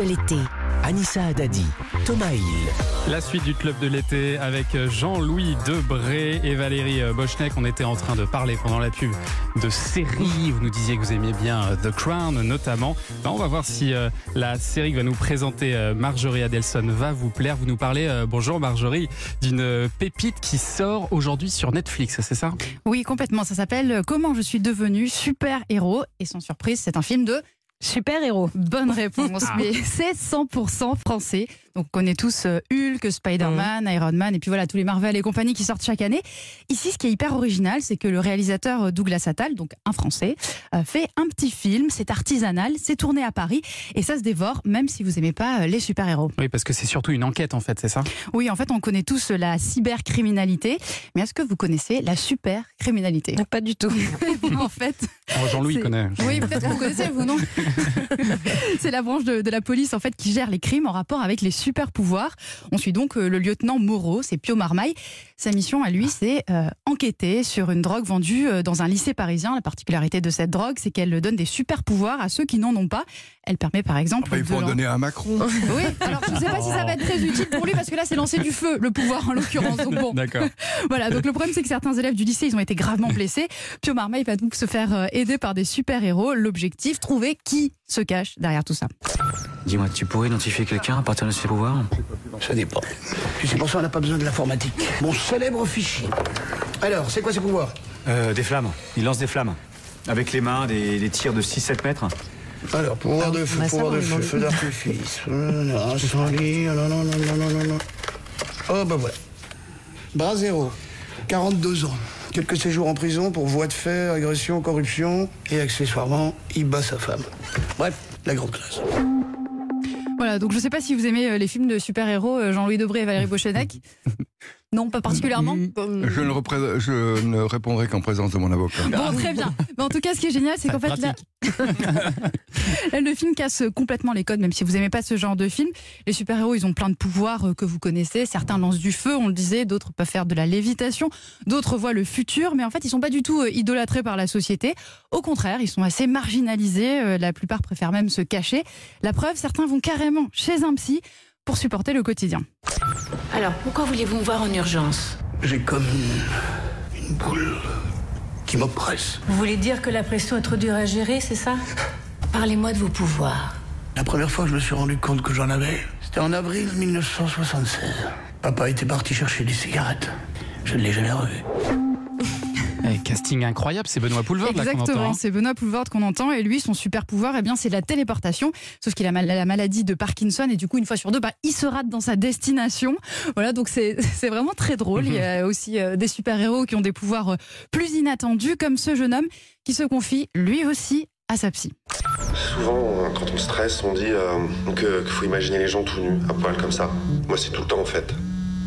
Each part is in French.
de l'été. Anissa Haddadi, Thomas Hill. La suite du club de l'été avec Jean-Louis Debré et Valérie Bochnek. On était en train de parler pendant la pub de séries. Vous nous disiez que vous aimiez bien euh, The Crown notamment. Ben, on va voir si euh, la série que va nous présenter euh, Marjorie Adelson va vous plaire. Vous nous parlez, bonjour Marjorie, d'une pépite qui sort aujourd'hui sur Netflix, c'est ça? Oui, complètement. Ça s'appelle Comment je suis devenu super-héros. Et sans surprise, c'est un film de Super-héros. Bonne réponse, Ah. mais c'est 100% français. Donc on connaît tous euh, Hulk, Spider-Man, Iron Man, et puis voilà tous les Marvel et compagnie qui sortent chaque année. Ici, ce qui est hyper original, c'est que le réalisateur euh, Douglas Attal, donc un Français, euh, fait un petit film. C'est artisanal, c'est tourné à Paris, et ça se dévore, même si vous aimez pas les super-héros. Oui, parce que c'est surtout une enquête en fait, c'est ça? Oui, en fait, on connaît tous la cybercriminalité, mais est-ce que vous connaissez la super-criminalité? Pas du tout. En fait, Oh, Jean-Louis connaît. Oui, peut-être que vous connaissez, vous, non? C'est la branche de, de la police en fait qui gère les crimes en rapport avec les super pouvoirs. On suit donc euh, le lieutenant Moreau, c'est Pio Marmaille. Sa mission à lui, c'est euh, enquêter sur une drogue vendue euh, dans un lycée parisien. La particularité de cette drogue, c'est qu'elle donne des super pouvoirs à ceux qui n'en ont pas. Elle permet par exemple. Bah, il faut en donner à Macron. Oui, alors je ne sais pas si ça va être très utile pour lui parce que là, c'est lancer du feu, le pouvoir en l'occurrence. Donc bon, D'accord. voilà, donc le problème c'est que certains élèves du lycée, ils ont été gravement blessés. Pio Marmaille va donc se faire aider par des super-héros. L'objectif, trouver qui se cache derrière tout ça. Dis-moi, tu pourrais identifier quelqu'un à partir de ses pouvoirs Ça dépend. Sais, pour ça, on n'a pas besoin de l'informatique. Mon célèbre fichier. Alors, c'est quoi ces pouvoirs? Euh, Des flammes. Il lance des flammes. Avec les mains, des, des tirs de 6-7 mètres. Alors, pouvoir de feu, ça, pouvoir de feu, d'artifice. Incendie, non, non, non, non, non, non, non. Oh, bah voilà. Bras zéro. 42 ans. Quelques séjours en prison pour voie de fait, agression, corruption. Et accessoirement, il bat sa femme. Bref, la grande classe. Voilà, donc je sais pas si vous aimez euh, les films de super-héros, euh, Jean-Louis Debré et Valérie Bochenec. Non, pas particulièrement. Je ne, repré- je ne répondrai qu'en présence de mon avocat. Bon, très bien. Mais en tout cas, ce qui est génial, c'est qu'en fait, là, là, le film casse complètement les codes, même si vous aimez pas ce genre de film. Les super-héros, ils ont plein de pouvoirs euh, que vous connaissez. Certains lancent du feu, on le disait, d'autres peuvent faire de la lévitation, d'autres voient le futur, mais en fait, ils sont pas du tout euh, idolâtrés par la société. Au contraire, ils sont assez marginalisés. euh, La plupart préfèrent même se cacher. La preuve, certains vont carrément chez un psy pour supporter le quotidien. Alors, pourquoi voulez-vous me voir en urgence? J'ai comme une, une boule qui m'oppresse. Vous voulez dire que la pression est trop dure à gérer, c'est ça? Parlez-moi de vos pouvoirs. La première fois que je me suis rendu compte que j'en avais, c'était en avril 1976. Papa était parti chercher des cigarettes. Je ne l'ai jamais revu. Casting incroyable, c'est Benoît Poulvord là qu'on entend. Exactement, hein. c'est Benoît Poulvord qu'on entend et lui son super pouvoir eh bien c'est la téléportation sauf qu'il a mal- la maladie de Parkinson et du coup une fois sur deux bah, il se rate dans sa destination. Voilà donc c'est c'est vraiment très drôle, il y a aussi euh, des super-héros qui ont des pouvoirs euh, plus inattendus comme ce jeune homme qui se confie lui aussi à sa psy. Souvent, quand on stresse, on dit euh, qu'il faut imaginer les gens tout nus, à poil comme ça. Moi, c'est tout le temps en fait.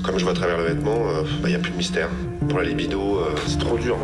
Comme je vois à travers le vêtement, il n'y a plus de mystère. Pour la libido, euh, c'est trop dur.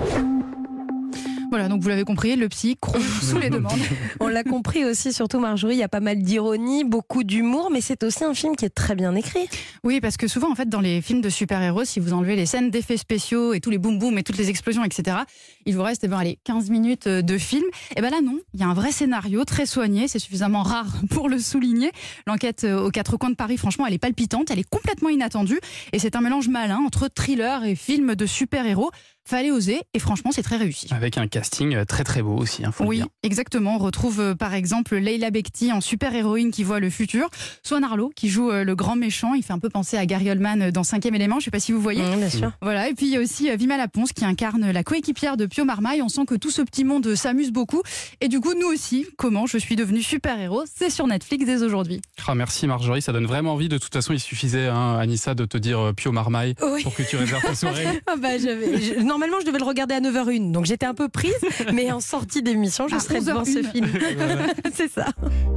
Voilà donc vous l'avez compris, le psy croule sous les demandes. On l'a compris aussi, surtout Marjorie, il y a pas mal d'ironie, beaucoup d'humour, mais c'est aussi un film qui est très bien écrit. Oui, parce que souvent, en fait, dans les films de super-héros, si vous enlevez les scènes d'effets spéciaux et tous les boum boum et toutes les explosions, etc., il vous reste, eh ben, allez, 15 minutes euh, de film. Et ben là, non, il y a un vrai scénario très soigné, c'est suffisamment rare pour le souligner. L'enquête euh, aux quatre coins de Paris, franchement, elle est palpitante, elle est complètement inattendue, et c'est un mélange malin entre thriller et film de super-héros. Fallait oser, et franchement, c'est très réussi. Avec un casting euh, très très beau aussi, hein, faut le Oui, dire. exactement. On retrouve euh, par exemple Leila Bekti en super-héroïne qui voit le futur. Swan Arlo qui joue euh, le grand méchant. Il fait un peu penser à Gary Oldman dans Cinquième élément. Je sais pas si vous voyez. Mmh, bien sûr. Voilà. Et puis il y a aussi Vima Laponce qui incarne la coéquipière de Pio Marmaille. On sent que tout ce petit monde s'amuse beaucoup. Et du coup, nous aussi, comment je suis devenue super-héros, c'est sur Netflix dès aujourd'hui. Ah, merci Marjorie, ça donne vraiment envie. De toute façon, il suffisait, hein, Anissa, de te dire Pio Marmaille Oui. pour que tu réserves ta soirée. Ah bah, j'avais- je- normalement, je devais le regarder à 9h01, donc j'étais un peu prise, mais en sortie d'émission, je À serai devant ce 11h01. film. c'est ça.